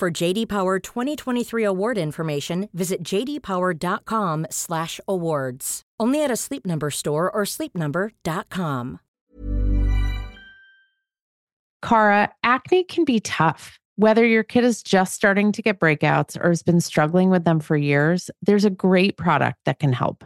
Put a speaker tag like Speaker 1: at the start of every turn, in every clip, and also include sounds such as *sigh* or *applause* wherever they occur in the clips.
Speaker 1: For JD Power 2023 award information, visit jdpower.com/awards. Only at a Sleep Number store or sleepnumber.com.
Speaker 2: Cara, acne can be tough. Whether your kid is just starting to get breakouts or has been struggling with them for years, there's a great product that can help.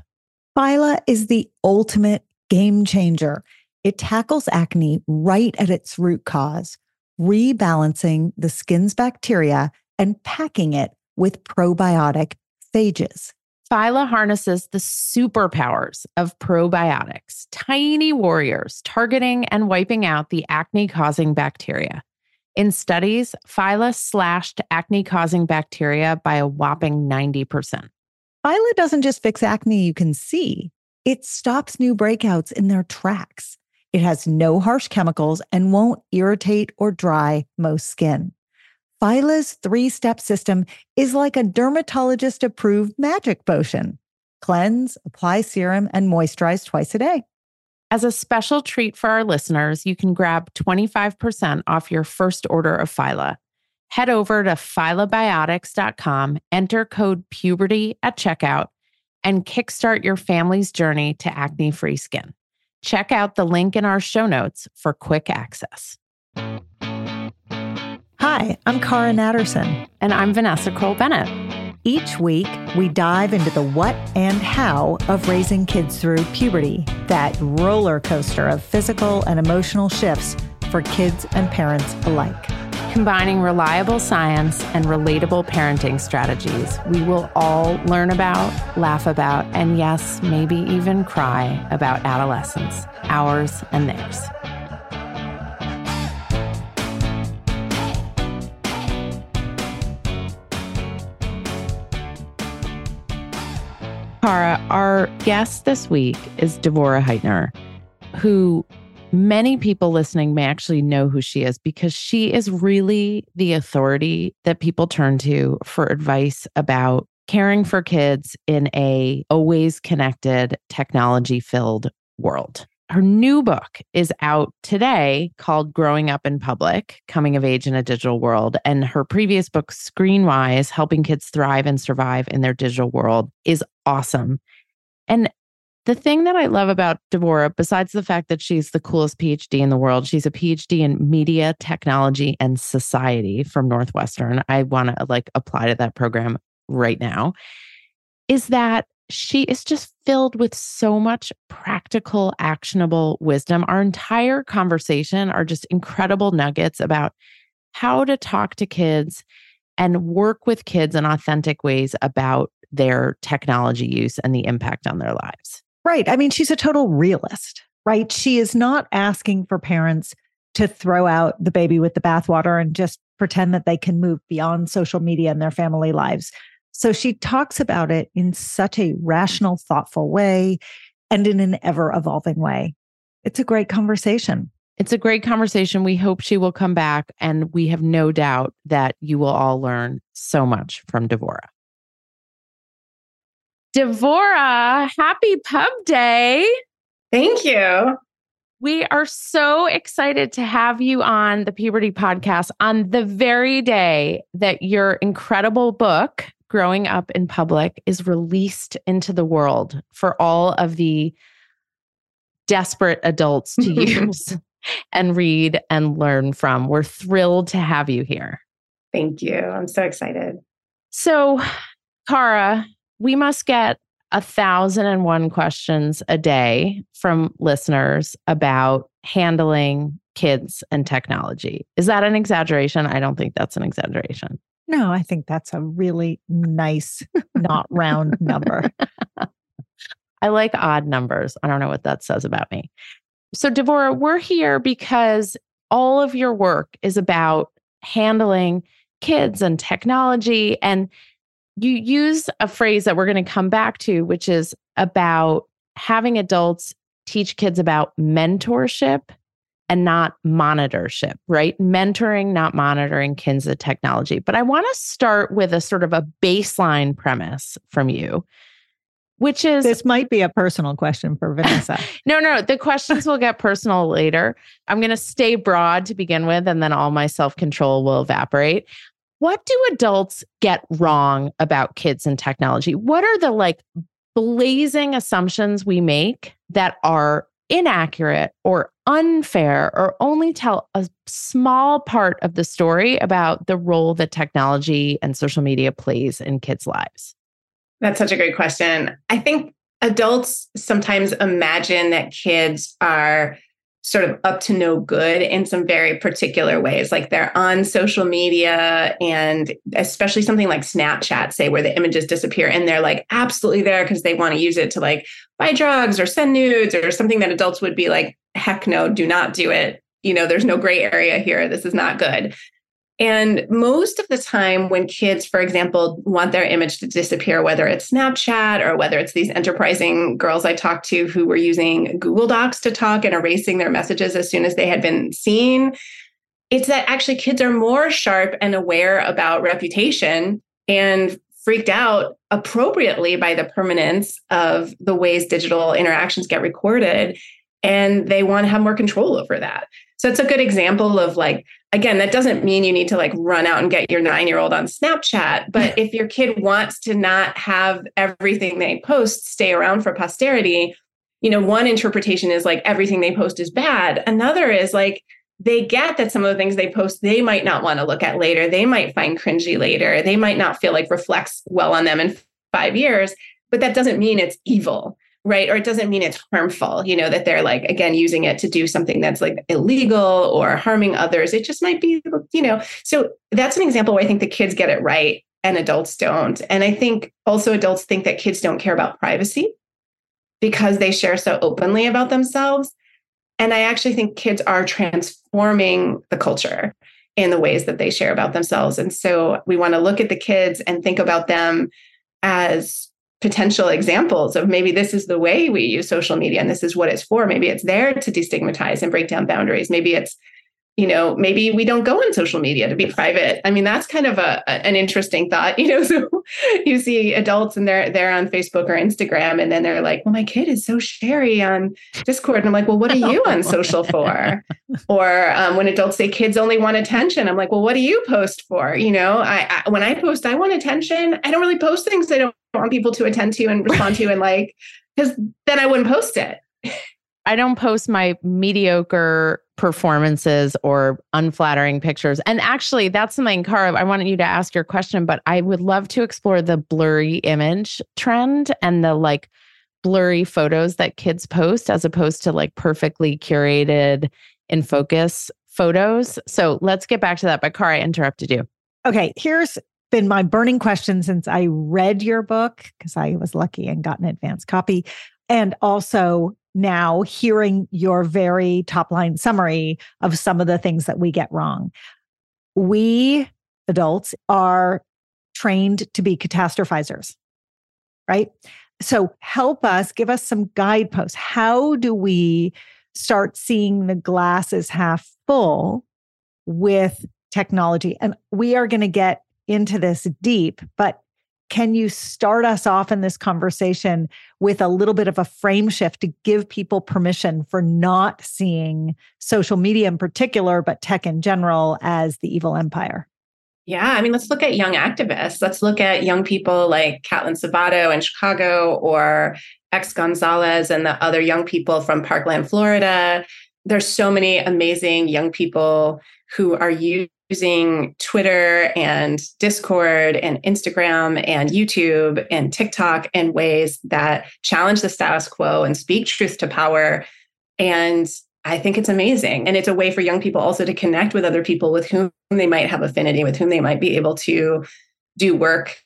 Speaker 3: Phyla is the ultimate game changer. It tackles acne right at its root cause, rebalancing the skin's bacteria and packing it with probiotic phages.
Speaker 2: Phyla harnesses the superpowers of probiotics, tiny warriors targeting and wiping out the acne causing bacteria. In studies, phyla slashed acne causing bacteria by a whopping 90%.
Speaker 3: Phyla doesn't just fix acne you can see, it stops new breakouts in their tracks. It has no harsh chemicals and won't irritate or dry most skin. Phyla's three step system is like a dermatologist approved magic potion cleanse, apply serum, and moisturize twice a day.
Speaker 2: As a special treat for our listeners, you can grab 25% off your first order of Phyla. Head over to phylabiotics.com, enter code puberty at checkout, and kickstart your family's journey to acne free skin. Check out the link in our show notes for quick access.
Speaker 3: Hi, I'm Cara Natterson.
Speaker 2: And I'm Vanessa Kroll Bennett.
Speaker 3: Each week, we dive into the what and how of raising kids through puberty, that roller coaster of physical and emotional shifts for kids and parents alike.
Speaker 2: Combining reliable science and relatable parenting strategies, we will all learn about, laugh about, and yes, maybe even cry about adolescence, ours and theirs. Cara, our guest this week is Devorah Heitner, who many people listening may actually know who she is because she is really the authority that people turn to for advice about caring for kids in a always connected technology filled world her new book is out today called Growing Up in Public Coming of Age in a Digital World. And her previous book, Screenwise Helping Kids Thrive and Survive in Their Digital World, is awesome. And the thing that I love about Devorah, besides the fact that she's the coolest PhD in the world, she's a PhD in media, technology, and society from Northwestern. I want to like apply to that program right now. Is that she is just filled with so much practical, actionable wisdom. Our entire conversation are just incredible nuggets about how to talk to kids and work with kids in authentic ways about their technology use and the impact on their lives.
Speaker 3: Right. I mean, she's a total realist, right? She is not asking for parents to throw out the baby with the bathwater and just pretend that they can move beyond social media in their family lives. So she talks about it in such a rational, thoughtful way and in an ever evolving way. It's a great conversation.
Speaker 2: It's a great conversation. We hope she will come back, and we have no doubt that you will all learn so much from Devorah. Devorah, happy pub day.
Speaker 4: Thank you.
Speaker 2: We are so excited to have you on the Puberty Podcast on the very day that your incredible book, growing up in public is released into the world for all of the desperate adults to *laughs* use and read and learn from. We're thrilled to have you here.
Speaker 4: Thank you. I'm so excited.
Speaker 2: So, Cara, we must get a thousand and one questions a day from listeners about handling kids and technology. Is that an exaggeration? I don't think that's an exaggeration.
Speaker 3: No, I think that's a really nice, not round number. *laughs*
Speaker 2: I like odd numbers. I don't know what that says about me. So, Devorah, we're here because all of your work is about handling kids and technology. And you use a phrase that we're going to come back to, which is about having adults teach kids about mentorship and not monitorship, right? Mentoring, not monitoring kids of technology. But I want to start with a sort of a baseline premise from you, which is
Speaker 3: this might be a personal question for Vanessa. *laughs*
Speaker 2: no, no, the questions will get personal later. I'm going to stay broad to begin with, and then all my self control will evaporate. What do adults get wrong about kids and technology? What are the like blazing assumptions we make that are inaccurate or unfair or only tell a small part of the story about the role that technology and social media plays in kids' lives?
Speaker 4: That's such a great question. I think adults sometimes imagine that kids are sort of up to no good in some very particular ways. Like they're on social media and especially something like Snapchat, say, where the images disappear and they're like absolutely there because they want to use it to like buy drugs or send nudes or something that adults would be like, heck no, do not do it. You know, there's no gray area here. This is not good. And most of the time, when kids, for example, want their image to disappear, whether it's Snapchat or whether it's these enterprising girls I talked to who were using Google Docs to talk and erasing their messages as soon as they had been seen, it's that actually kids are more sharp and aware about reputation and freaked out appropriately by the permanence of the ways digital interactions get recorded. And they want to have more control over that. So it's a good example of like, again, that doesn't mean you need to like run out and get your nine year old on Snapchat. But if your kid wants to not have everything they post stay around for posterity, you know, one interpretation is like everything they post is bad. Another is like, they get that some of the things they post they might not want to look at later they might find cringy later they might not feel like reflects well on them in five years but that doesn't mean it's evil right? Or it doesn't mean it's harmful you know that they're like again using it to do something that's like illegal or harming others. It just might be you know so that's an example where i think the kids get it right and adults don't. And i think also adults think that kids don't care about privacy because they share so openly about themselves. And i actually think kids are transforming the culture in the ways that they share about themselves. And so we want to look at the kids and think about them as potential examples of maybe this is the way we use social media and this is what it's for. Maybe it's there to destigmatize and break down boundaries. Maybe it's you know maybe we don't go on social media to be private. I mean that's kind of a, an interesting thought *laughs* you know so you see adults and they're they're on facebook or instagram and then they're like well my kid is so sherry on discord. And i'm like well what are you on *laughs* social for? Or um, when adults say kids only want attention i'm like well what do you post for? You know I, I when i post i want attention i don't really post things i don't want people to attend to and respond to and like because then i wouldn't post it *laughs*
Speaker 2: I don't post my mediocre performances or unflattering pictures. And actually, that's something, Cara, I wanted you to ask your question, but I would love to explore the blurry image trend and the like blurry photos that kids post as opposed to like perfectly curated in focus photos. So let's get back to that. But Cara, I interrupted you.
Speaker 3: Okay, here's been my burning question since I read your book because I was lucky and got an advance copy. And also now hearing your very top line summary of some of the things that we get wrong. We adults are trained to be catastrophizers, right? So help us, give us some guideposts. How do we start seeing the glasses half full with technology? And we are going to get into this deep, but can you start us off in this conversation with a little bit of a frame shift to give people permission for not seeing social media in particular, but tech in general as the evil empire?
Speaker 4: Yeah, I mean, let's look at young activists. Let's look at young people like Catlin Sabato in Chicago or X Gonzalez and the other young people from Parkland, Florida. There's so many amazing young people who are using Twitter and Discord and Instagram and YouTube and TikTok in ways that challenge the status quo and speak truth to power. And I think it's amazing. And it's a way for young people also to connect with other people with whom they might have affinity, with whom they might be able to do work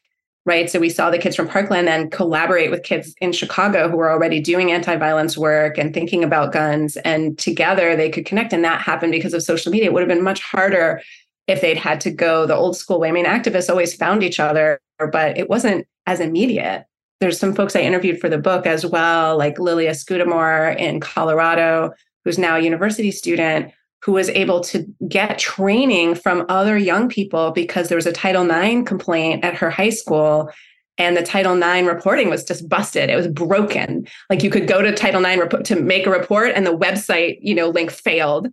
Speaker 4: right? So we saw the kids from Parkland then collaborate with kids in Chicago who were already doing anti-violence work and thinking about guns, and together they could connect. And that happened because of social media. It would have been much harder if they'd had to go the old school way. I mean, activists always found each other, but it wasn't as immediate. There's some folks I interviewed for the book as well, like Lilia Scudamore in Colorado, who's now a university student, who was able to get training from other young people because there was a Title IX complaint at her high school and the Title IX reporting was just busted. It was broken. Like you could go to Title IX to make a report, and the website, you know, link failed.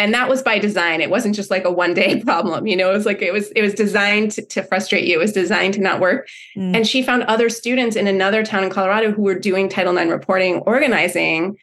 Speaker 4: And that was by design. It wasn't just like a one day *laughs* problem. You know, it was like it was it was designed to, to frustrate you. It was designed to not work. Mm. And she found other students in another town in Colorado who were doing Title IX reporting, organizing,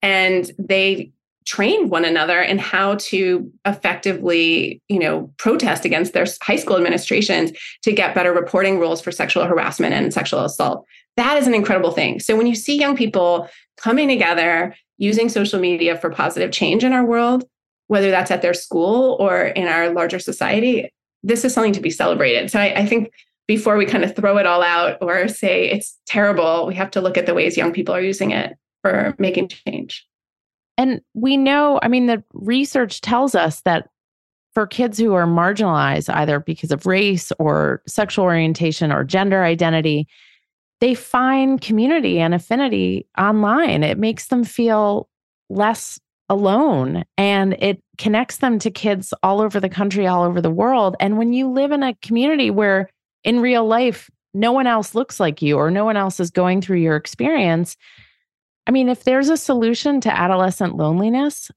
Speaker 4: and they trained one another in how to effectively you know protest against their high school administrations to get better reporting rules for sexual harassment and sexual assault that is an incredible thing so when you see young people coming together using social media for positive change in our world whether that's at their school or in our larger society this is something to be celebrated so I, I think before we kind of throw it all out or say it's terrible we have to look at the ways young people are using it for making change
Speaker 2: and we know, I mean, the research tells us that for kids who are marginalized, either because of race or sexual orientation or gender identity, they find community and affinity online. It makes them feel less alone and it connects them to kids all over the country, all over the world. And when you live in a community where in real life, no one else looks like you or no one else is going through your experience, I mean, if there's a solution to adolescent loneliness,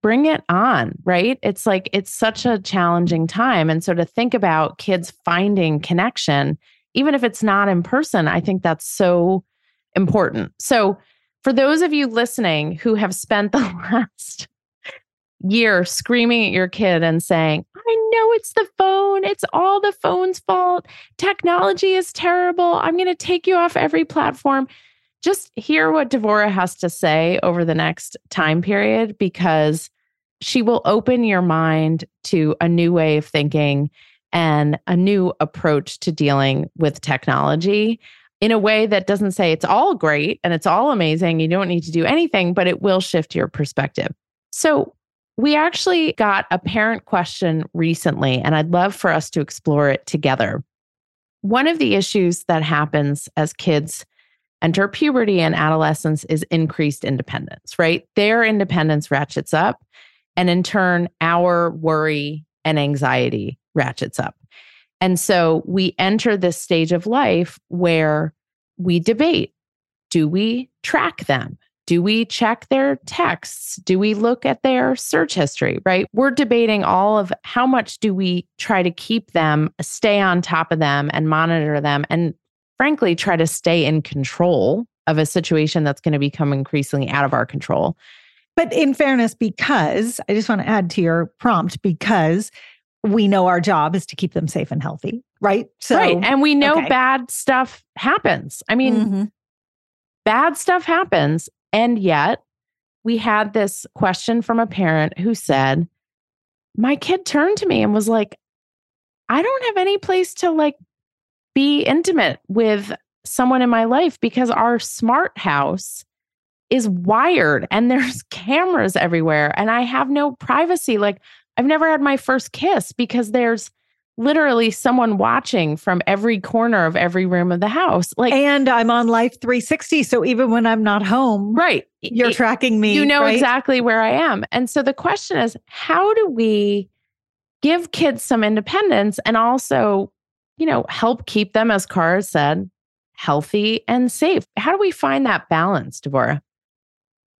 Speaker 2: bring it on, right? It's like it's such a challenging time. And so to think about kids finding connection, even if it's not in person, I think that's so important. So for those of you listening who have spent the *laughs* last year screaming at your kid and saying, I know it's the phone. It's all the phone's fault. Technology is terrible. I'm going to take you off every platform just hear what Devorah has to say over the next time period because she will open your mind to a new way of thinking and a new approach to dealing with technology in a way that doesn't say it's all great and it's all amazing. You don't need to do anything, but it will shift your perspective. So, we actually got a parent question recently, and I'd love for us to explore it together. One of the issues that happens as kids enter puberty and adolescence is increased independence, right? Their independence ratchets up. And in turn, our worry and anxiety ratchets up. And so we enter this stage of life where we debate do we track them? Do we check their texts? Do we look at their search history, right? We're debating all of how much do we try to keep them, stay on top of them, and monitor them. And frankly, try to stay in control of a situation that's going to become increasingly out of our control.
Speaker 3: But in fairness, because I just want to add to your prompt, because we know our job is to keep them safe and healthy, right?
Speaker 2: So, right. And we know okay. bad stuff happens. I mean, mm-hmm. bad stuff happens. And yet, we had this question from a parent who said, My kid turned to me and was like, I don't have any place to like be intimate with someone in my life because our smart house is wired and there's *laughs* cameras everywhere and I have no privacy. Like I've never had my first kiss because there's literally someone watching from every corner of every room of the house. Like
Speaker 3: and I'm on Life 360 so even when I'm not home,
Speaker 2: right,
Speaker 3: you're it, tracking me.
Speaker 2: You know
Speaker 3: right?
Speaker 2: exactly where I am. And so the question is how do we give kids some independence and also you know, help keep them, as Cara said, healthy and safe. How do we find that balance, Devorah?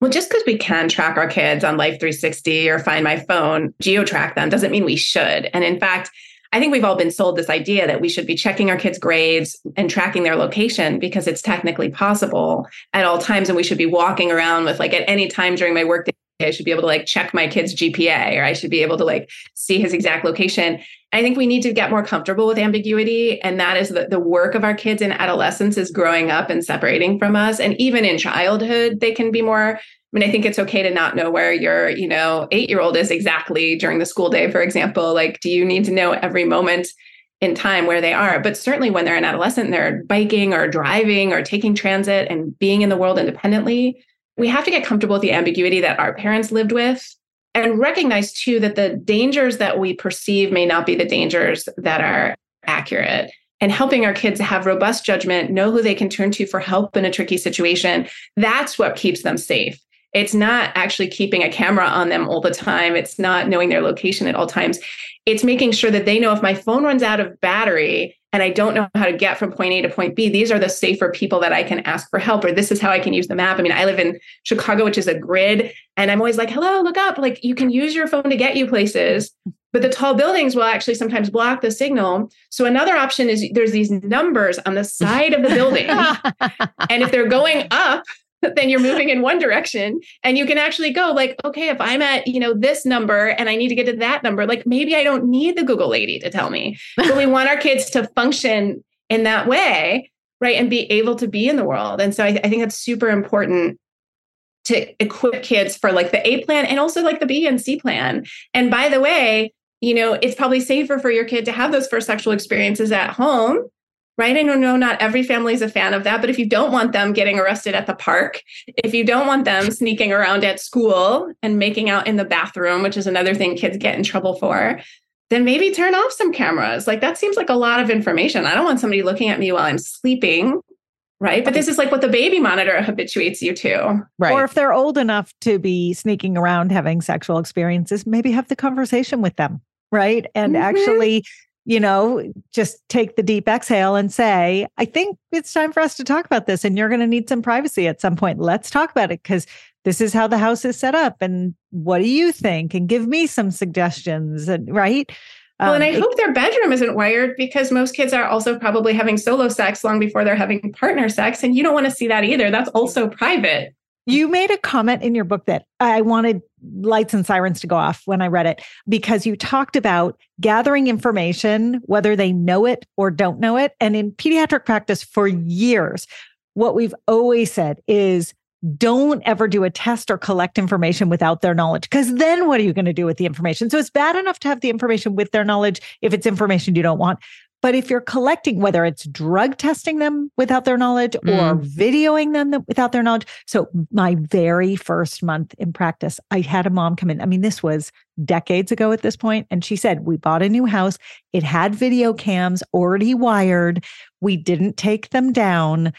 Speaker 4: Well, just because we can track our kids on Life 360 or find my phone, geotrack them, doesn't mean we should. And in fact, I think we've all been sold this idea that we should be checking our kids' grades and tracking their location because it's technically possible at all times. And we should be walking around with, like, at any time during my workday, I should be able to like check my kid's GPA or I should be able to like see his exact location. I think we need to get more comfortable with ambiguity. And that is the, the work of our kids in adolescence is growing up and separating from us. And even in childhood, they can be more. I mean, I think it's okay to not know where your, you know, eight year old is exactly during the school day, for example. Like, do you need to know every moment in time where they are? But certainly when they're an adolescent, they're biking or driving or taking transit and being in the world independently. We have to get comfortable with the ambiguity that our parents lived with and recognize too that the dangers that we perceive may not be the dangers that are accurate and helping our kids have robust judgment, know who they can turn to for help in a tricky situation. That's what keeps them safe. It's not actually keeping a camera on them all the time. It's not knowing their location at all times. It's making sure that they know if my phone runs out of battery and I don't know how to get from point A to point B, these are the safer people that I can ask for help, or this is how I can use the map. I mean, I live in Chicago, which is a grid, and I'm always like, hello, look up. Like you can use your phone to get you places, but the tall buildings will actually sometimes block the signal. So another option is there's these numbers on the side of the building. *laughs* and if they're going up, *laughs* then you're moving in one direction and you can actually go like okay if i'm at you know this number and i need to get to that number like maybe i don't need the google lady to tell me but we *laughs* want our kids to function in that way right and be able to be in the world. And so I, I think that's super important to equip kids for like the a plan and also like the b and c plan. And by the way you know it's probably safer for your kid to have those first sexual experiences at home right? I know not every family is a fan of that, but if you don't want them getting arrested at the park, if you don't want them sneaking around at school and making out in the bathroom, which is another thing kids get in trouble for, then maybe turn off some cameras. Like that seems like a lot of information. I don't want somebody looking at me while I'm sleeping. Right. But this is like what the baby monitor habituates you to.
Speaker 3: Right. Or if they're old enough to be sneaking around having sexual experiences, maybe have the conversation with them. Right. And mm-hmm. actually you know, just take the deep exhale and say, I think it's time for us to talk about this. And you're going to need some privacy at some point. Let's talk about it because this is how the house is set up. And what do you think? And give me some suggestions. And right.
Speaker 4: Well, and I um, hope their bedroom isn't wired because most kids are also probably having solo sex long before they're having partner sex. And you don't want to see that either. That's also private.
Speaker 3: You made a comment in your book that I wanted lights and sirens to go off when I read it because you talked about gathering information, whether they know it or don't know it. And in pediatric practice for years, what we've always said is don't ever do a test or collect information without their knowledge because then what are you going to do with the information so it's bad enough to have the information with their knowledge if it's information you don't want but if you're collecting, whether it's drug testing them without their knowledge mm. or videoing them without their knowledge. So, my very first month in practice, I had a mom come in. I mean, this was decades ago at this point, And she said, We bought a new house. It had video cams already wired. We didn't take them down.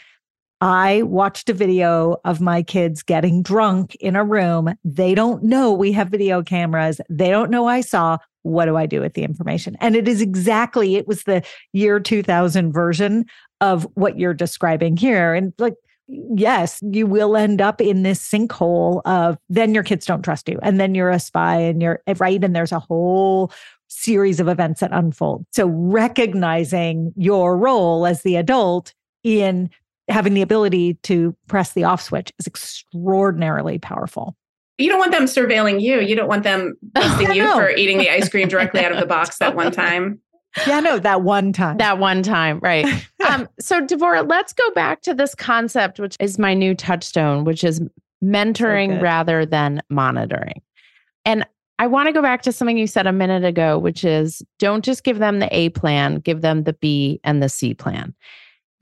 Speaker 3: I watched a video of my kids getting drunk in a room. They don't know we have video cameras. They don't know I saw what do I do with the information? And it is exactly, it was the year 2000 version of what you're describing here. And like, yes, you will end up in this sinkhole of then your kids don't trust you. And then you're a spy and you're eh, right. And there's a whole series of events that unfold. So recognizing your role as the adult in having the ability to press the off switch is extraordinarily powerful
Speaker 4: you don't want them surveilling you. You don't want them *laughs* busting you for eating the ice cream directly out of the box that one time. *laughs*
Speaker 3: Yeah, no, that one time.
Speaker 2: That one time, right. *laughs* um, so Devorah, let's go back to this concept, which is my new touchstone, which is mentoring so rather than monitoring. And I want to go back to something you said a minute ago, which is don't just give them the A plan, give them the B and the C plan.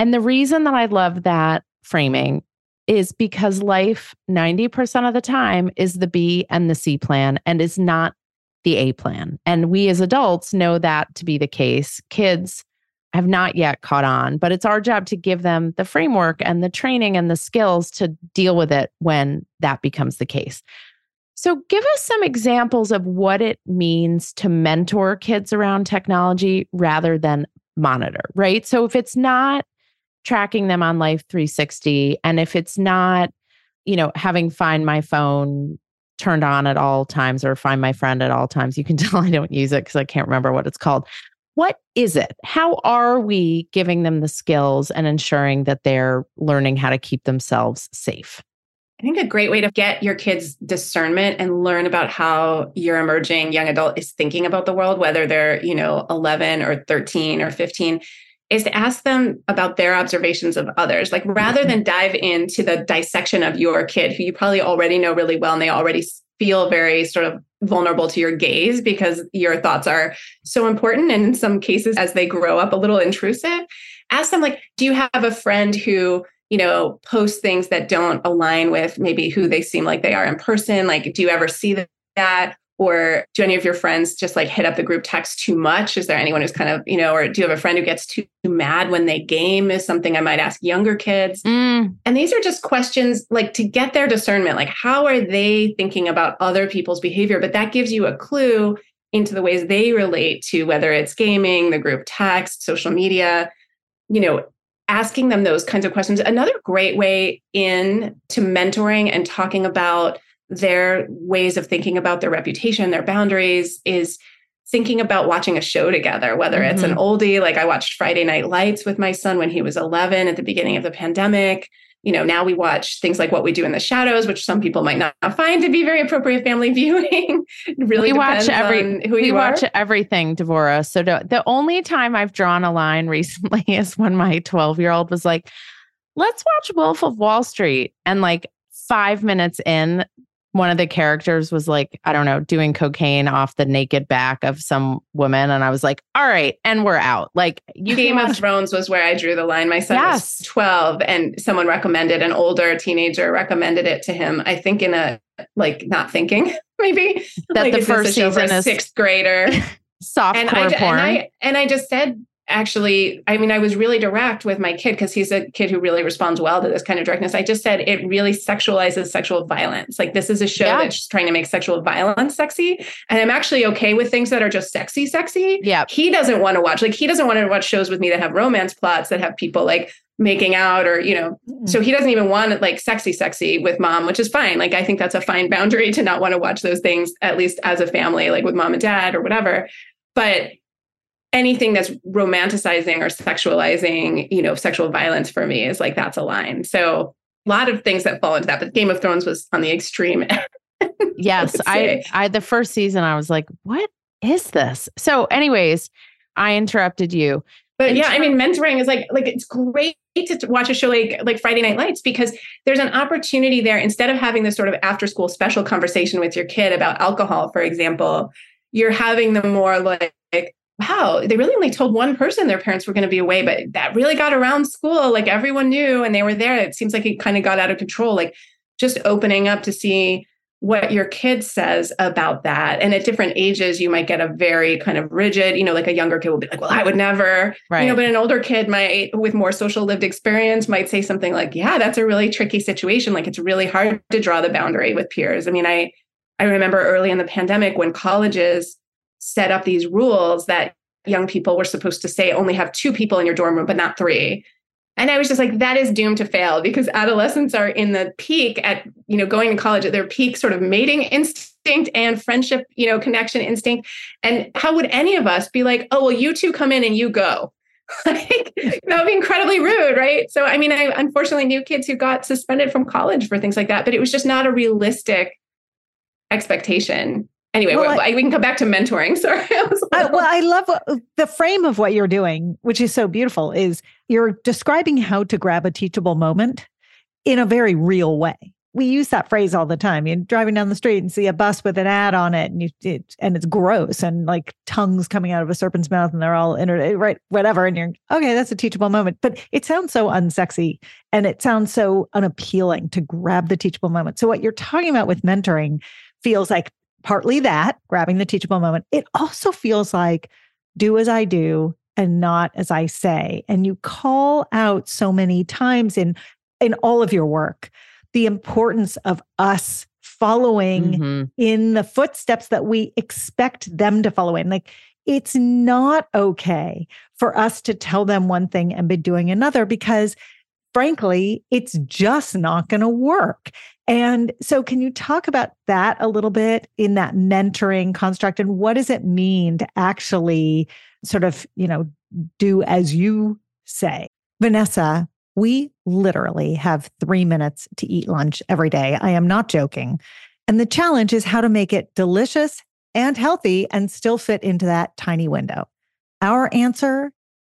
Speaker 2: And the reason that I love that framing is because life 90% of the time is the B and the C plan and is not the A plan. And we as adults know that to be the case. Kids have not yet caught on, but it's our job to give them the framework and the training and the skills to deal with it when that becomes the case. So, give us some examples of what it means to mentor kids around technology rather than monitor, right? So, if it's not tracking them on Life 360. And if it's not, you know, having Find My Phone turned on at all times or Find My Friend at all times, you can *laughs* tell I don't use it because I can't remember what it's called. What is it? How are we giving them the skills and ensuring that they're learning how to keep themselves safe?
Speaker 4: I think a great way to get your kids discernment and learn about how your emerging young adult is thinking about the world, whether they're, you know, 11 or 13 or 15, is to ask them about their observations of others. Like rather than dive into the dissection of your kid, who you probably already know really well and they already feel very sort of vulnerable to your gaze because your thoughts are so important. And in some cases, as they grow up, a little intrusive. Ask them, like, do you have a friend who you know, post things that don't align with maybe who they seem like they are in person? Like, do you ever see that? Or do any of your friends just like hit up the group text too much? Is there anyone who's kind of, you know, or do you have a friend who gets too, mad when they game? Is something I might ask younger kids. Mm. And these are just questions like to get their discernment, like how are they thinking about other people's behavior? But that gives you a clue into the ways they relate to whether it's gaming, the group text, social media, you know, asking them those kinds of questions. Another great way in to mentoring and talking about their ways of thinking about their reputation, their boundaries is thinking about watching a show together, whether mm-hmm. it's an mm-hmm. oldie, like I watched Friday Night Lights with my son when he was 11 at the beginning of the pandemic. You know, now we watch things like What We Do in the Shadows, which some people might not find to be very appropriate family *laughs* viewing. really,
Speaker 2: we watch every who we watch are. everything, Devorah. So the only time I've drawn a line *laughs* recently is when my 12 year old was like, "Let's watch Wolf of Wall Street," and like five minutes in, one of the characters was like, I don't know, doing cocaine off the naked back of some woman. And I was like, all right, and we're out. Like
Speaker 4: you Game of Thrones was where I drew the line. My son yes. was 12 and someone recommended, an older teenager recommended it to him. I think in a like not thinking, *laughs* maybe.
Speaker 2: That
Speaker 4: like,
Speaker 2: the first season is
Speaker 4: sixth grader. *laughs*
Speaker 2: Soft
Speaker 4: and
Speaker 2: I,
Speaker 4: porn.
Speaker 2: And
Speaker 4: I, and I just said actually, I mean, I was really direct with my kid because he's a kid who really responds well to this kind of directness. I just said it really sexualizes sexual violence. Like this is a show yeah. that's trying to make sexual violence sexy. And I'm actually okay with things that are just sexy, sexy.
Speaker 2: Yeah.
Speaker 4: He doesn't want to watch, like, he doesn't want to watch shows with me that have romance plots that have people like making out or you know mm-hmm. so he doesn't even want it like sexy sexy with mom which is fine like i think that's a fine boundary to not want to watch those things at least as a family like with mom and dad or whatever but anything that's romanticizing or sexualizing, you know, sexual violence for me is like that's a line. So a lot of things that fall into that, but Game of Thrones was on the extreme.
Speaker 2: yes, I, I the first season I was like, what is this? So, anyways, I interrupted you.
Speaker 4: But yeah, I mean, mentoring is like like it's great to watch a show like like Friday Night Lights because there's an opportunity there. Instead of having this sort of after school special conversation with your kid about alcohol, for example, you're having the more like wow, they really only told one person their parents were going to be away, but that really got around school. Like everyone knew and they were there. It seems like it kind of got out of control. Like just opening up to see what your kid says about that. And at different ages, you might get a very kind of rigid, you know, like a younger kid will be like, well, I would never, right. you know, but an older kid might, with more social lived experience, might say something like, yeah, that's a really tricky situation. Like it's really hard to draw the boundary with peers. I mean, I, I remember early in the pandemic when colleges set up these rules that young people were supposed to say only have two people in your dorm room, but not three. And I was just like, that is doomed to fail because adolescents are in the peak at, you know, going to college at their peak sort of mating instinct and friendship, you know, connection instinct. And how would any of us be like, oh, well, you two come in and you go? *laughs* like that would be incredibly rude, right? So I mean, I unfortunately knew kids who got suspended from college for things like that, but it was just not a realistic expectation anyway well, I, we can come back to mentoring. *laughs* Sorry
Speaker 3: I, well i love what, the frame of what you're doing which is so beautiful is you're describing how to grab a teachable moment in a very real way. We use that phrase all the time. You're driving down the street and see a bus with an ad on it and you it, and it's gross and like tongues coming out of a serpent's mouth and they're all inter- eh, right whatever and you're okay that's a teachable moment. But it sounds so unsexy and it sounds so unappealing to grab the teachable moment. So what you're talking about with mentoring feels like partly that, grabbing the teachable moment. It also feels like do as I do and not as I say. And you call out so many times in in all of your work the importance of us following mm-hmm. in the footsteps that we expect them to follow in. Like it's not okay for us to tell them one thing and be doing another because frankly, it's just not going to work. And so, can you talk about that a little bit in that mentoring construct? And what does it mean to actually sort of, you know, do as you say? Vanessa, we literally have three minutes to eat lunch every day. I am not joking. And the challenge is how to make it delicious and healthy and still fit into that tiny window. Our answer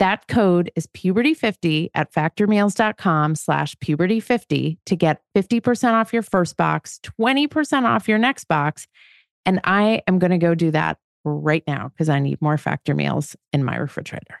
Speaker 2: That code is puberty50 at factormeals.com slash puberty50 to get 50% off your first box, 20% off your next box. And I am going to go do that right now because I need more factor meals in my refrigerator.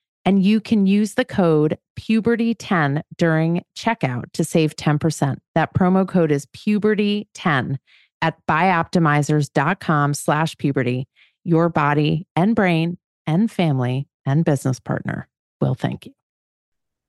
Speaker 2: and you can use the code puberty10 during checkout to save 10%. That promo code is puberty10 at bioptimizers.com slash puberty. Your body and brain and family and business partner will thank you.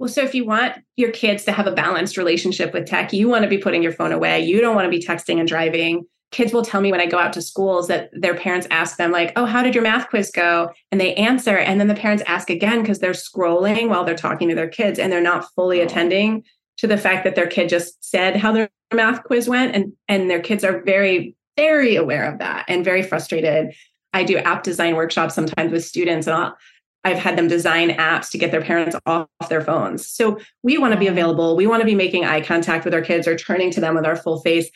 Speaker 4: Well, so if you want your kids to have a balanced relationship with tech, you want to be putting your phone away. You don't want to be texting and driving. Kids will tell me when I go out to schools that their parents ask them, like, oh, how did your math quiz go? And they answer. And then the parents ask again because they're scrolling while they're talking to their kids and they're not fully oh. attending to the fact that their kid just said how their math quiz went. And, and their kids are very, very aware of that and very frustrated. I do app design workshops sometimes with students, and I'll, I've had them design apps to get their parents off their phones. So we want to be available. We want to be making eye contact with our kids or turning to them with our full face.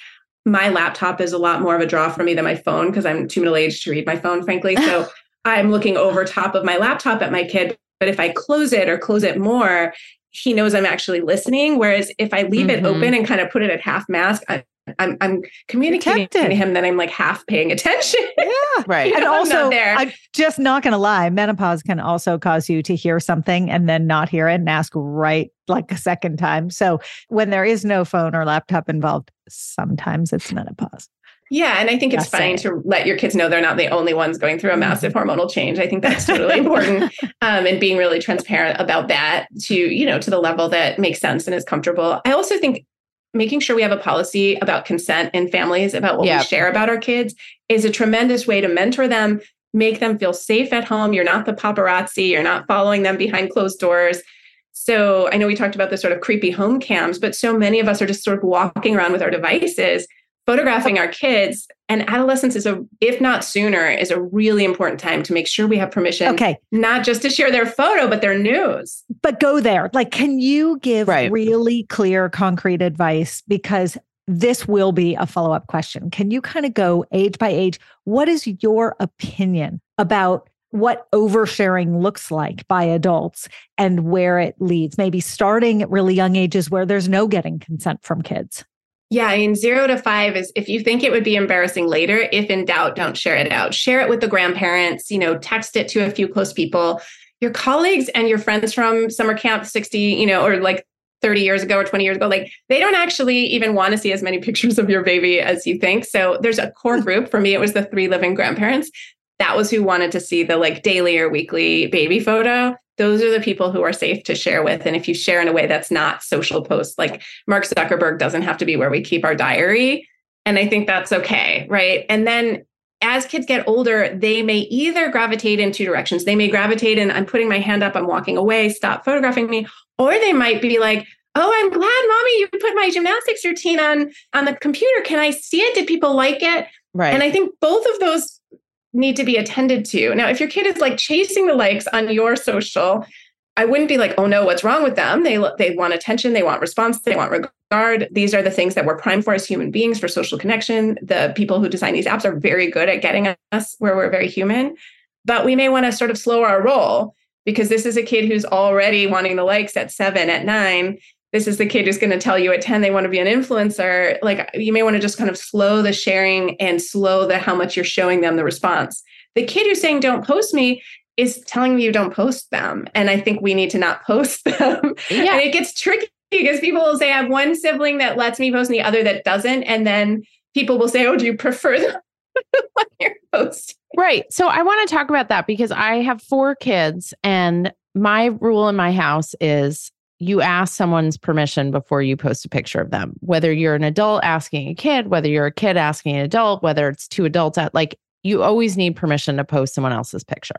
Speaker 4: My laptop is a lot more of a draw for me than my phone because I'm too middle aged to read my phone, frankly. So *laughs* I'm looking over top of my laptop at my kid. But if I close it or close it more, he knows I'm actually listening. Whereas if I leave mm-hmm. it open and kind of put it at half mask, I, I'm I'm communicating Protected. to him that I'm like half paying attention. *laughs*
Speaker 3: Yeah. *laughs* Right. and also I'm just not gonna lie, menopause can also cause you to hear something and then not hear it and ask right like a second time. So when there is no phone or laptop involved, sometimes it's menopause.
Speaker 4: Yeah, and I think it's fine to let your kids know they're not the only ones going through a massive mm-hmm. hormonal change. I think that's totally important, *laughs* um, and being really transparent about that to you know to the level that makes sense and is comfortable. I also think making sure we have a policy about consent in families about what yep. we share about our kids is a tremendous way to mentor them, make them feel safe at home. You're not the paparazzi. You're not following them behind closed doors. So I know we talked about the sort of creepy home cams, but so many of us are just sort of walking around with our devices photographing our kids and adolescence is a if not sooner is a really important time to make sure we have permission
Speaker 3: okay.
Speaker 4: not just to share their photo but their news.
Speaker 3: But go there. Like can you give right. really clear concrete advice? Because this will be a follow-up question. Can you kind of go age by age? What is your opinion about what oversharing looks like by adults and where it leads? Maybe starting at really young ages where there's no getting consent from kids
Speaker 4: yeah, I mean, zero to five is if you think it would be embarrassing later, if in doubt, don't share it out. Share it with the grandparents, you know, text it to a few close people. Your colleagues and your friends from summer camp 60, you know, or like 30 years ago or 20 years ago, like they don't actually even want to see as many *laughs* pictures of your baby as you think. So there's a core hmm. group. For me, it was the three living grandparents. That was who wanted to see the like daily or weekly baby photo those are the people who are safe to share with. And if you share in a way that's not social posts, like Mark Zuckerberg doesn't have to be where we keep our diary. And I think that's okay. Right. And then as kids get older, they may either gravitate in two directions. They may gravitate in, I'm putting my hand up, I'm walking away, stop photographing me. Or they might be like, oh, I'm glad, mommy, you put my gymnastics routine on on the computer. Can I see it? Did people like it?
Speaker 2: Right.
Speaker 4: And I think both of those need to be attended to. Now, if your kid is like chasing the likes on your social, I wouldn't be like, "Oh no, what's wrong with them?" They they want attention, they want response, they want regard. These are the things that we're primed for as human beings for social connection. The people who design these apps are very good at getting us where we're very human, but we may want to sort of slow our roll because this is a kid who's already wanting the likes at 7 at 9 this is the kid who's going to tell you at 10 they want to be an influencer like you may want to just kind of slow the sharing and slow the how much you're showing them the response. The kid who's saying don't post me is telling you don't post them and i think we need to not *laughs* post them. Yeah. and it gets tricky because people will say i have one sibling that lets me post and the other that doesn't and then people will say oh do you prefer them *laughs* when you're posting?
Speaker 2: Right. So i want to talk about that because i have four kids and my rule in my house is you ask someone's permission before you post a picture of them, whether you're an adult asking a kid, whether you're a kid asking an adult, whether it's two adults at like you always need permission to post someone else's picture.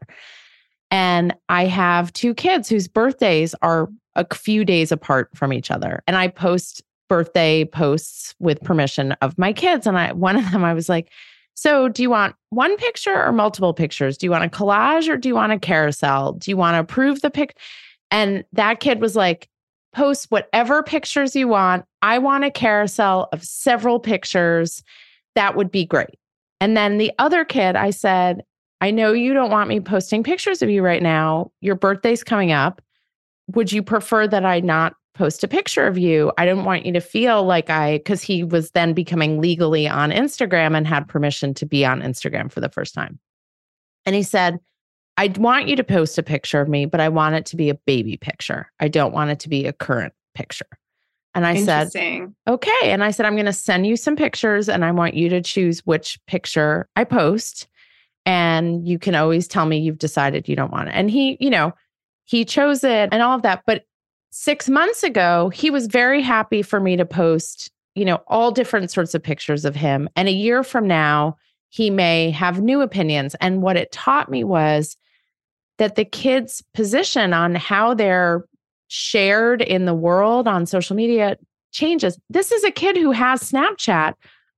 Speaker 2: And I have two kids whose birthdays are a few days apart from each other. And I post birthday posts with permission of my kids. And I one of them I was like, so do you want one picture or multiple pictures? Do you want a collage or do you want a carousel? Do you want to approve the pic? And that kid was like, post whatever pictures you want. I want a carousel of several pictures. That would be great. And then the other kid, I said, I know you don't want me posting pictures of you right now. Your birthday's coming up. Would you prefer that I not post a picture of you? I don't want you to feel like I, because he was then becoming legally on Instagram and had permission to be on Instagram for the first time. And he said, I want you to post a picture of me, but I want it to be a baby picture. I don't want it to be a current picture. And I said, okay. And I said, I'm going to send you some pictures and I want you to choose which picture I post. And you can always tell me you've decided you don't want it. And he, you know, he chose it and all of that. But six months ago, he was very happy for me to post, you know, all different sorts of pictures of him. And a year from now, he may have new opinions. And what it taught me was that the kids' position on how they're shared in the world on social media changes. This is a kid who has Snapchat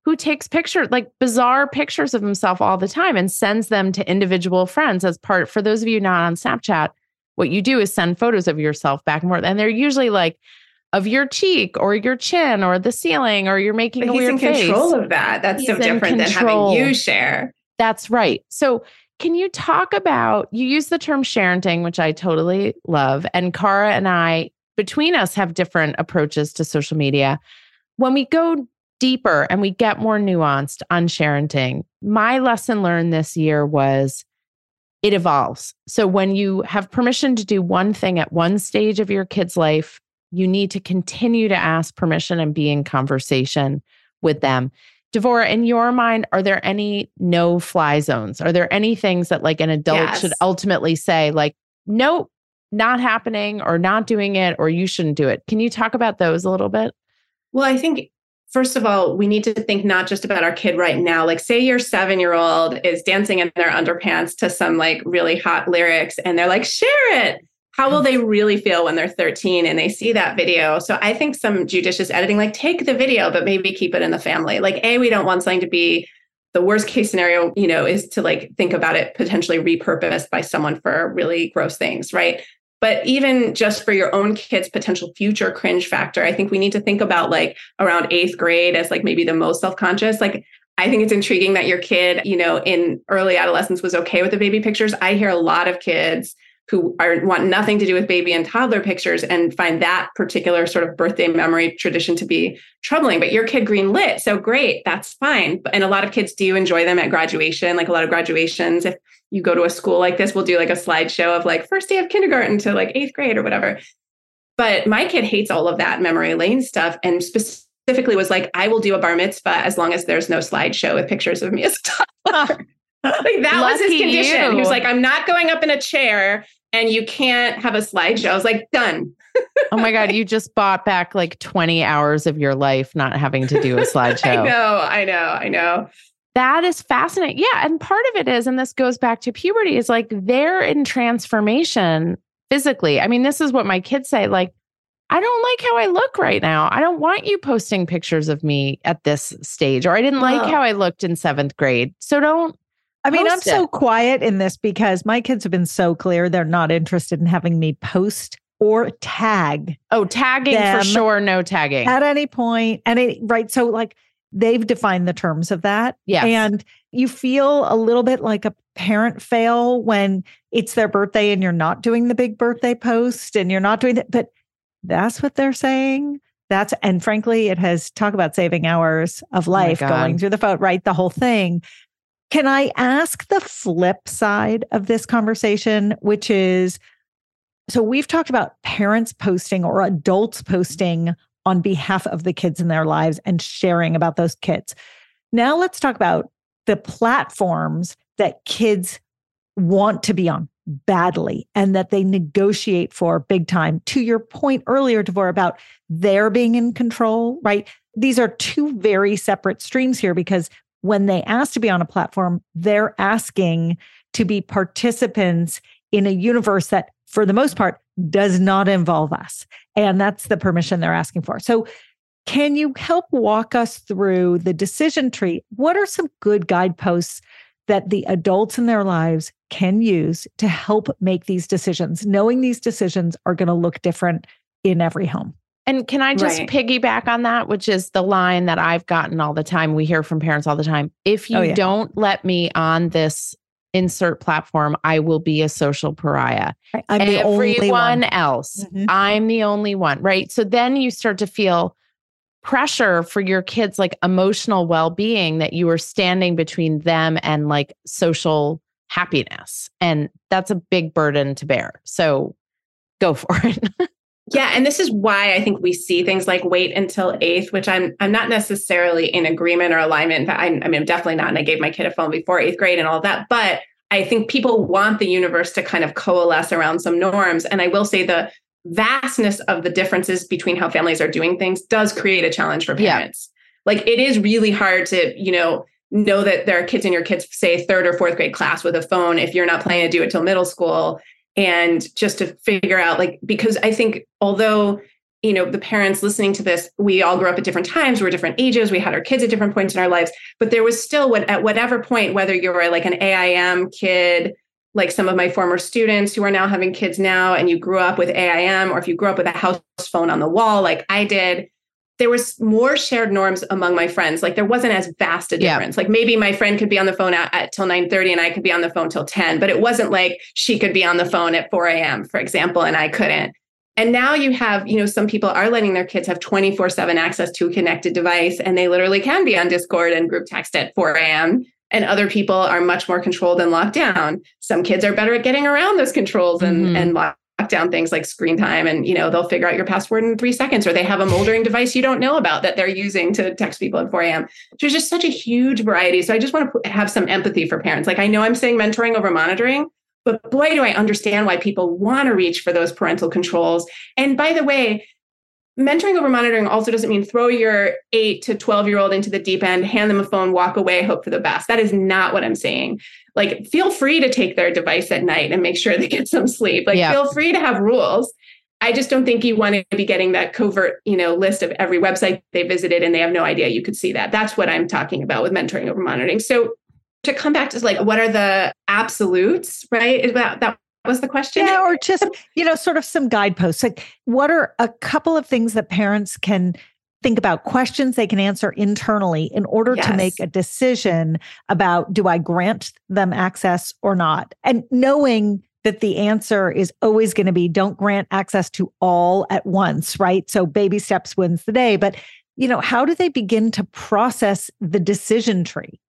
Speaker 2: who takes pictures like bizarre pictures of himself all the time and sends them to individual friends as part for those of you not on Snapchat what you do is send photos of yourself back and forth and they're usually like of your cheek or your chin or the ceiling or you're making
Speaker 4: but
Speaker 2: a weird
Speaker 4: face. He's in control of that. That's he's so different than having you share.
Speaker 2: That's right. So can you talk about you use the term sharenting, which I totally love, and Cara and I between us have different approaches to social media. When we go deeper and we get more nuanced on sharenting, my lesson learned this year was it evolves. So when you have permission to do one thing at one stage of your kid's life, you need to continue to ask permission and be in conversation with them. Devorah, in your mind, are there any no fly zones? Are there any things that like an adult
Speaker 4: Yes.
Speaker 2: should ultimately say, like, nope, not happening or not doing it, or you shouldn't do it? Can you talk about those a little bit?
Speaker 4: Well, I think first of all, we need to think not just about our kid right now. Like, say your seven year old is dancing in their underpants to some like really hot lyrics and they're like, share it. How will they really feel when they're 13 and they see that video? So I think some judicious editing, like take the video, but maybe keep it in the family. Like, A, we don't want something to be the worst case scenario, you know, is to like think about it potentially repurposed by someone for really gross things, right? But even just for your own kids' potential future cringe factor, I think we need to think about like around eighth grade as like maybe the most self conscious. Like, I think it's intriguing that your kid, you know, in early adolescence was okay with the baby pictures. I hear a lot of kids who are want nothing to do with baby and toddler pictures and find that particular sort of birthday memory tradition to be troubling. But your kid green lit, so great, that's fine. And a lot of kids do enjoy them at graduation, like a lot of graduations. If you go to a school like this, we'll do like a slideshow of like first day of kindergarten to like eighth grade or whatever. But my kid hates all of that memory lane stuff and specifically was like, I will do a bar mitzvah as long as there's no slideshow with pictures of me as a toddler. *laughs* like that was his condition.
Speaker 2: you.
Speaker 4: He was like, I'm not going up in a chair and you can't have a slideshow. I was like, done. *laughs*
Speaker 2: Oh my God, you just bought back like 20 hours of your life not having to do a *laughs* slideshow.
Speaker 4: I know, I know, I know.
Speaker 2: That is fascinating. Yeah. And part of it is, and this goes back to puberty, is like they're in transformation physically. I mean, this is what my kids say like, I don't like how I look right now. I don't want you posting pictures of me at this stage, or I didn't like
Speaker 4: Oh.
Speaker 2: how I looked in seventh grade. So don't.
Speaker 3: I mean, I'm
Speaker 2: Post
Speaker 3: so quiet in this because my kids have been so clear they're not interested in having me post or tag
Speaker 2: Oh, tagging for sure. No tagging.
Speaker 3: at any point. And it, right. So, like, they've defined the terms of that.
Speaker 2: Yes.
Speaker 3: And you feel a little bit like a parent fail when it's their birthday and you're not doing the big birthday post and you're not doing that. But that's what they're saying. That's, and frankly, it has talk about saving hours of
Speaker 2: oh
Speaker 3: life
Speaker 2: God.
Speaker 3: going through the phone, right? The whole thing. Can I ask the flip side of this conversation, which is so we've talked about parents posting or adults posting on behalf of the kids in their lives and sharing about those kids. Now let's talk about the platforms that kids want to be on badly and that they negotiate for big time. To your point earlier, Devorah, about their being in control, right? These are two very separate streams here because when they ask to be on a platform, they're asking to be participants in a universe that, for the most part, does not involve us. And that's the permission they're asking for. So, can you help walk us through the decision tree? What are some good guideposts that the adults in their lives can use to help make these decisions, knowing these decisions are going to look different in every home?
Speaker 2: And can I just
Speaker 4: Right.
Speaker 2: piggyback on that, which is the line that I've gotten all the time? We hear from parents all the time. If you
Speaker 3: Oh, yeah.
Speaker 2: don't let me on this insert platform, I will be a social pariah.
Speaker 3: I'm the
Speaker 2: Everyone
Speaker 3: only one.
Speaker 2: else,
Speaker 3: Mhm.
Speaker 2: I'm the only one, right? So then you start to feel pressure for your kids' like emotional well being that you are standing between them and like social happiness. And that's a big burden to bear. So go for it. *laughs*
Speaker 4: Yeah, and this is why I think we see things like wait until eighth, which I'm I'm not necessarily in agreement or alignment. I'm, I mean, I'm definitely not. And I gave my kid a phone before eighth grade and all that. But I think people want the universe to kind of coalesce around some norms. And I will say the vastness of the differences between how families are doing things does create a challenge for
Speaker 2: Yeah.
Speaker 4: parents. Like it is really hard to, you know, know that there are kids in your kids, say third or fourth grade class with a phone if you're not planning to do it till middle school and just to figure out like because i think although you know the parents listening to this we all grew up at different times we're different ages we had our kids at different points in our lives but there was still what at whatever point whether you were like an aim kid like some of my former students who are now having kids now and you grew up with aim or if you grew up with a house phone on the wall like i did there was more shared norms among my friends like there wasn't as vast a
Speaker 2: Yeah.
Speaker 4: difference like maybe my friend could be on the phone at, at till 9 30 and i could be on the phone till 10 but it wasn't like she could be on the phone at 4 a.m for example and i couldn't and now you have you know some people are letting their kids have 24 7 access to a connected device and they literally can be on discord and group text at 4 a.m and other people are much more controlled and locked down some kids are better at getting around those controls and,
Speaker 2: Mhm.
Speaker 4: and down things like screen time and you know they'll figure out your password in three seconds or they have a moldering device you don't know about that they're using to text people at 4 a.m there's just such a huge variety. So i just want to have some empathy for parents. Like i know i'm saying mentoring over monitoring but boy do i understand why people want to reach for those parental controls. And by the way mentoring over monitoring also doesn't mean throw your 8 to 12 year old into the deep end hand them a phone walk away hope for the best. That is not what i'm saying. Like feel free to take their device at night and make sure they get some sleep. Like yeah. feel free to have rules. I just don't think you want to be getting that covert you know list of every website they visited and they have no idea you could see that. That's what i'm talking about with mentoring over monitoring. So to come back to like what are the absolutes right? Is that that was the question
Speaker 3: yeah or just you know sort of some guideposts like what are a couple of things that parents can think about questions they can answer internally in order yes. to make a decision about do I grant them access or not? And knowing that the answer is always going to be don't grant access to all at once, right? So baby steps wins the day. But, you know, how do they begin to process the decision tree?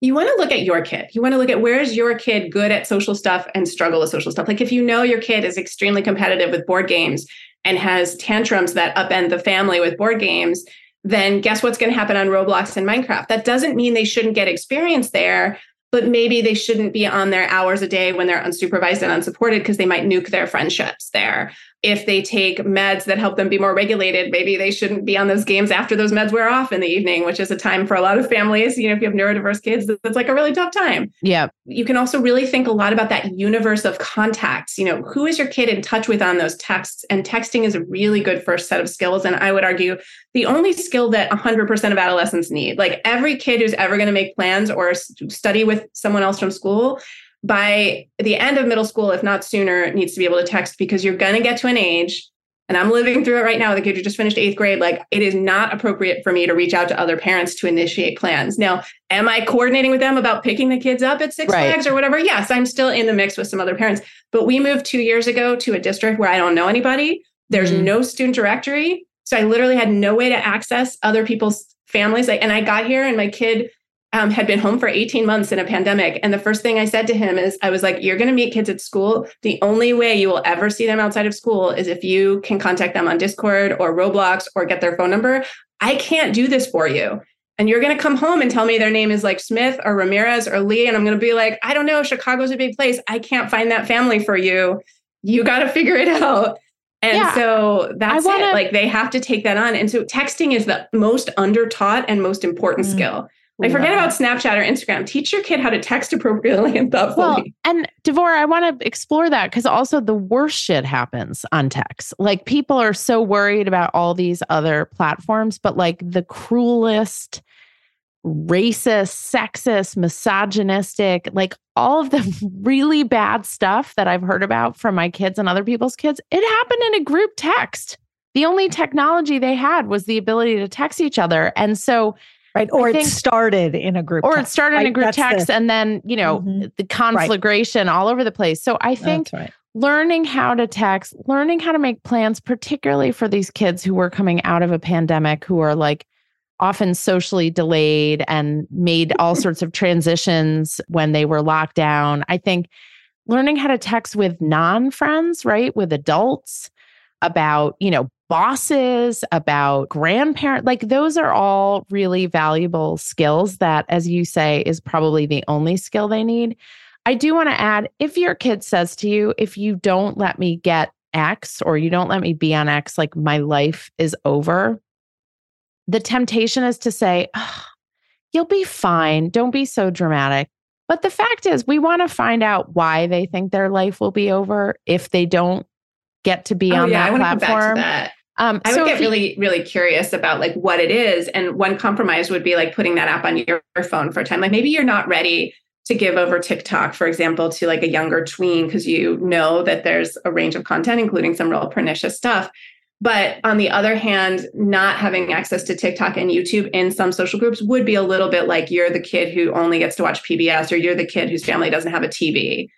Speaker 4: You want to look at your kid. You want to look at where is your kid good at social stuff and struggle with social stuff. Like if you know your kid is extremely competitive with board games and has tantrums that upend the family with board games, then guess what's going to happen on Roblox and Minecraft? That doesn't mean they shouldn't get experience there, but maybe they shouldn't be on their hours a day when they're unsupervised and unsupported because they might nuke their friendships there if they take meds that help them be more regulated, maybe they shouldn't be on those games after those meds wear off in the evening, which is a time for a lot of families. You know, if you have neurodiverse kids, that's like a really tough time.
Speaker 2: Yeah.
Speaker 4: You can also really think a lot about that universe of contacts. You know, who is your kid in touch with on those texts? And texting is a really good first set of skills. And I would argue the only skill that 100% of adolescents need. Like every kid who's ever going to make plans or study with someone else from school by the end of middle school, if not sooner, needs to be able to text because you're going to get to an age. And I'm living through it right now with a kid who just finished eighth grade. Like, it is not appropriate for me to reach out to other parents to initiate plans. Now, am I coordinating with them about picking the kids up at Six right. Flags or whatever? Yes, I'm still in the mix with some other parents. But we moved two years ago to a district where I don't know anybody. There's mm-hmm. no student directory. So I literally had no way to access other people's families. Like, and I got here and my kid um, had been home for 18 months in a pandemic. And the first thing I said to him is, I was like, You're going to meet kids at school. The only way you will ever see them outside of school is if you can contact them on Discord or Roblox or get their phone number. I can't do this for you. And you're going to come home and tell me their name is like Smith or Ramirez or Lee. And I'm going to be like, I don't know. Chicago's a big place. I can't find that family for you. You got to figure it out. And yeah, so that's wanna... it. Like they have to take that on. And so texting is the most undertaught and most important mm. skill. Like forget about Snapchat or Instagram. Teach your kid how to text appropriately and thoughtfully. Well,
Speaker 2: and Devorah, I want to explore that because also the worst shit happens on text. Like people are so worried about all these other platforms, but like the cruelest, racist, sexist, misogynistic, like all of the *laughs* really bad stuff that I've heard about from my kids and other people's kids, it happened in a group text. The only technology they had was the ability to text each other. And so
Speaker 3: right or think, it started in a group
Speaker 2: or
Speaker 3: text,
Speaker 2: it started right? in a group That's text the, and then you know mm-hmm. the conflagration right. all over the place so i think right. learning how to text learning how to make plans particularly for these kids who were coming out of a pandemic who are like often socially delayed and made all *laughs* sorts of transitions when they were locked down i think learning how to text with non-friends right with adults about you know bosses, about grandparents. Like those are all really valuable skills that, as you say, is probably the only skill they need. I do want to add if your kid says to you, if you don't let me get X or you don't let me be on X, like my life is over, the temptation is to say, oh, you'll be fine. Don't be so dramatic. But the fact is, we want to find out why they think their life will be over if they don't get to be oh, on yeah, that platform.
Speaker 4: That. Um, I would get really, really curious about like what it is. And one compromise would be like putting that app on your, your phone for a time. Like maybe you're not ready to give over TikTok, for example, to like a younger tween because you know that there's a range of content, including some real pernicious stuff. But on the other hand, not having access to TikTok and YouTube in some social groups would be a little bit like you're the kid who only gets to watch PBS or you're the kid whose family doesn't have a TV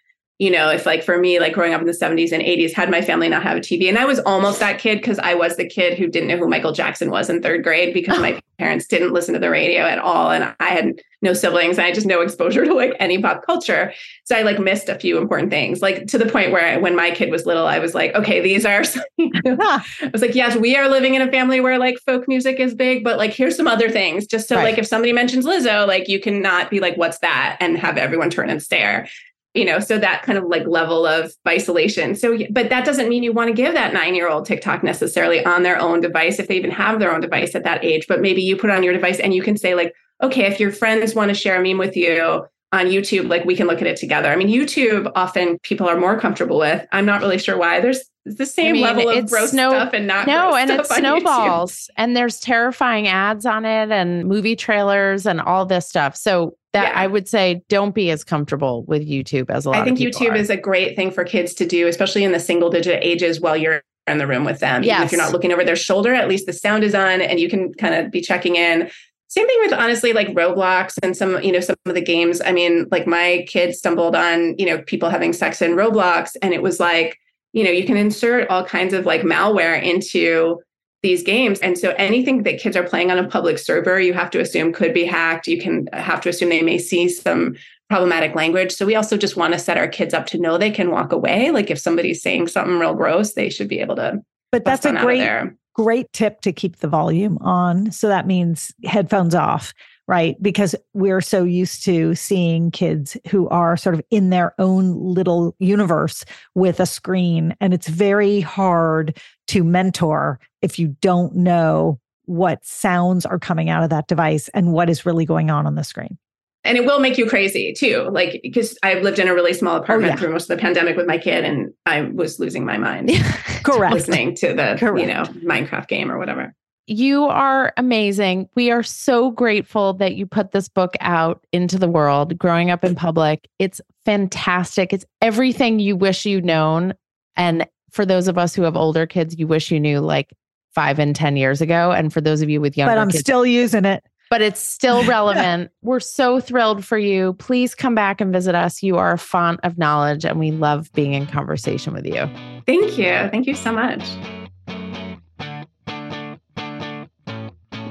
Speaker 4: you know, if like for me, like growing up in the 70s and 80s, had my family not have a TV. And I was almost that kid because I was the kid who didn't know who Michael Jackson was in third grade because my *laughs* parents didn't listen to the radio at all. And I had no siblings and I just no exposure *laughs* to like any pop culture. So I like missed a few important things, like to the point where I, when my kid was little, I was like, okay, these are, *laughs* I was like, yes, we are living in a family where like folk music is big, but like here's some other things. Just so right. like if somebody mentions Lizzo, like you cannot be like, what's that? And have everyone turn and stare you know so that kind of like level of isolation. So but that doesn't mean you want to give that nine year old tiktok necessarily on their own device if they even have their own device at that age but maybe you put on your device and you can say like okay if your friends want to share a meme with you on youtube like we can look at it together. I mean youtube often people are more comfortable with. I'm not really sure why. There's the same I mean, level of gross snow- stuff and not
Speaker 2: no and it snowballs and there's terrifying ads on it and movie trailers and all this stuff so that yeah. I would say don't be as comfortable with YouTube as a lot of people.
Speaker 4: I think
Speaker 2: YouTube
Speaker 4: are. is a great thing for kids to do, especially in the single digit ages while you're in the room with them. Yeah, if you're not looking over their shoulder, at least the sound is on and you can kind of be checking in. Same thing with honestly like Roblox and some, you know, some of the games. I mean, like my kids stumbled on, you know, people having sex in Roblox and it was like, you know, you can insert all kinds of like malware into these games. And so anything that kids are playing on a public server, you have to assume could be hacked. You can uh, have to assume they may see some problematic language. So we also just want to set our kids up to know they can walk away. Like if somebody's saying something real gross, they should be able to.
Speaker 3: But that's a great, great tip to keep the volume on. So that means headphones off right? Because we're so used to seeing kids who are sort of in their own little universe with a screen. And it's very hard to mentor if you don't know what sounds are coming out of that device and what is really going on on the screen.
Speaker 4: And it will make you crazy too. Like, because I've lived in a really small oh, apartment oh, yeah. through most of the pandemic with my kid, and I was losing my mind. *laughs*
Speaker 3: Correct.
Speaker 4: Listening to the, Correct. you know, Minecraft game or whatever.
Speaker 2: You are amazing. We are so grateful that you put this book out into the world, growing up in public. It's fantastic. It's everything you wish you'd known. And for those of us who have older kids, you wish you knew like five and 10 years ago. And for those of you with younger
Speaker 3: But I'm
Speaker 2: kids,
Speaker 3: still using it.
Speaker 2: But it's still *laughs* relevant. We're so thrilled for you. Please come back and visit us. You are a font of knowledge, and we love being in conversation with you.
Speaker 4: Thank you. Thank you so much.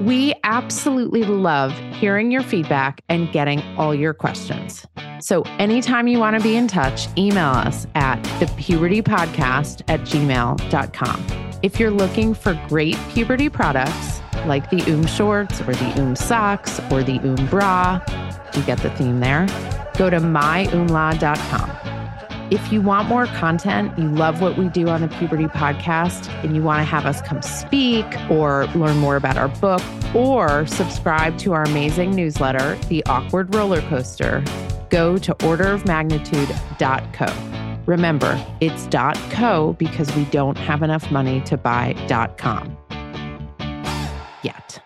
Speaker 2: We absolutely love hearing your feedback and getting all your questions. So, anytime you want to be in touch, email us at thepubertypodcast at gmail.com. If you're looking for great puberty products like the Oom shorts or the Oom socks or the Oom bra, you get the theme there, go to myoomla.com. If you want more content, you love what we do on the Puberty Podcast, and you want to have us come speak or learn more about our book or subscribe to our amazing newsletter, The Awkward Roller Coaster, go to orderofmagnitude.co. Remember, it's .co because we don't have enough money to buy .com yet.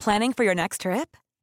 Speaker 5: Planning for your next trip?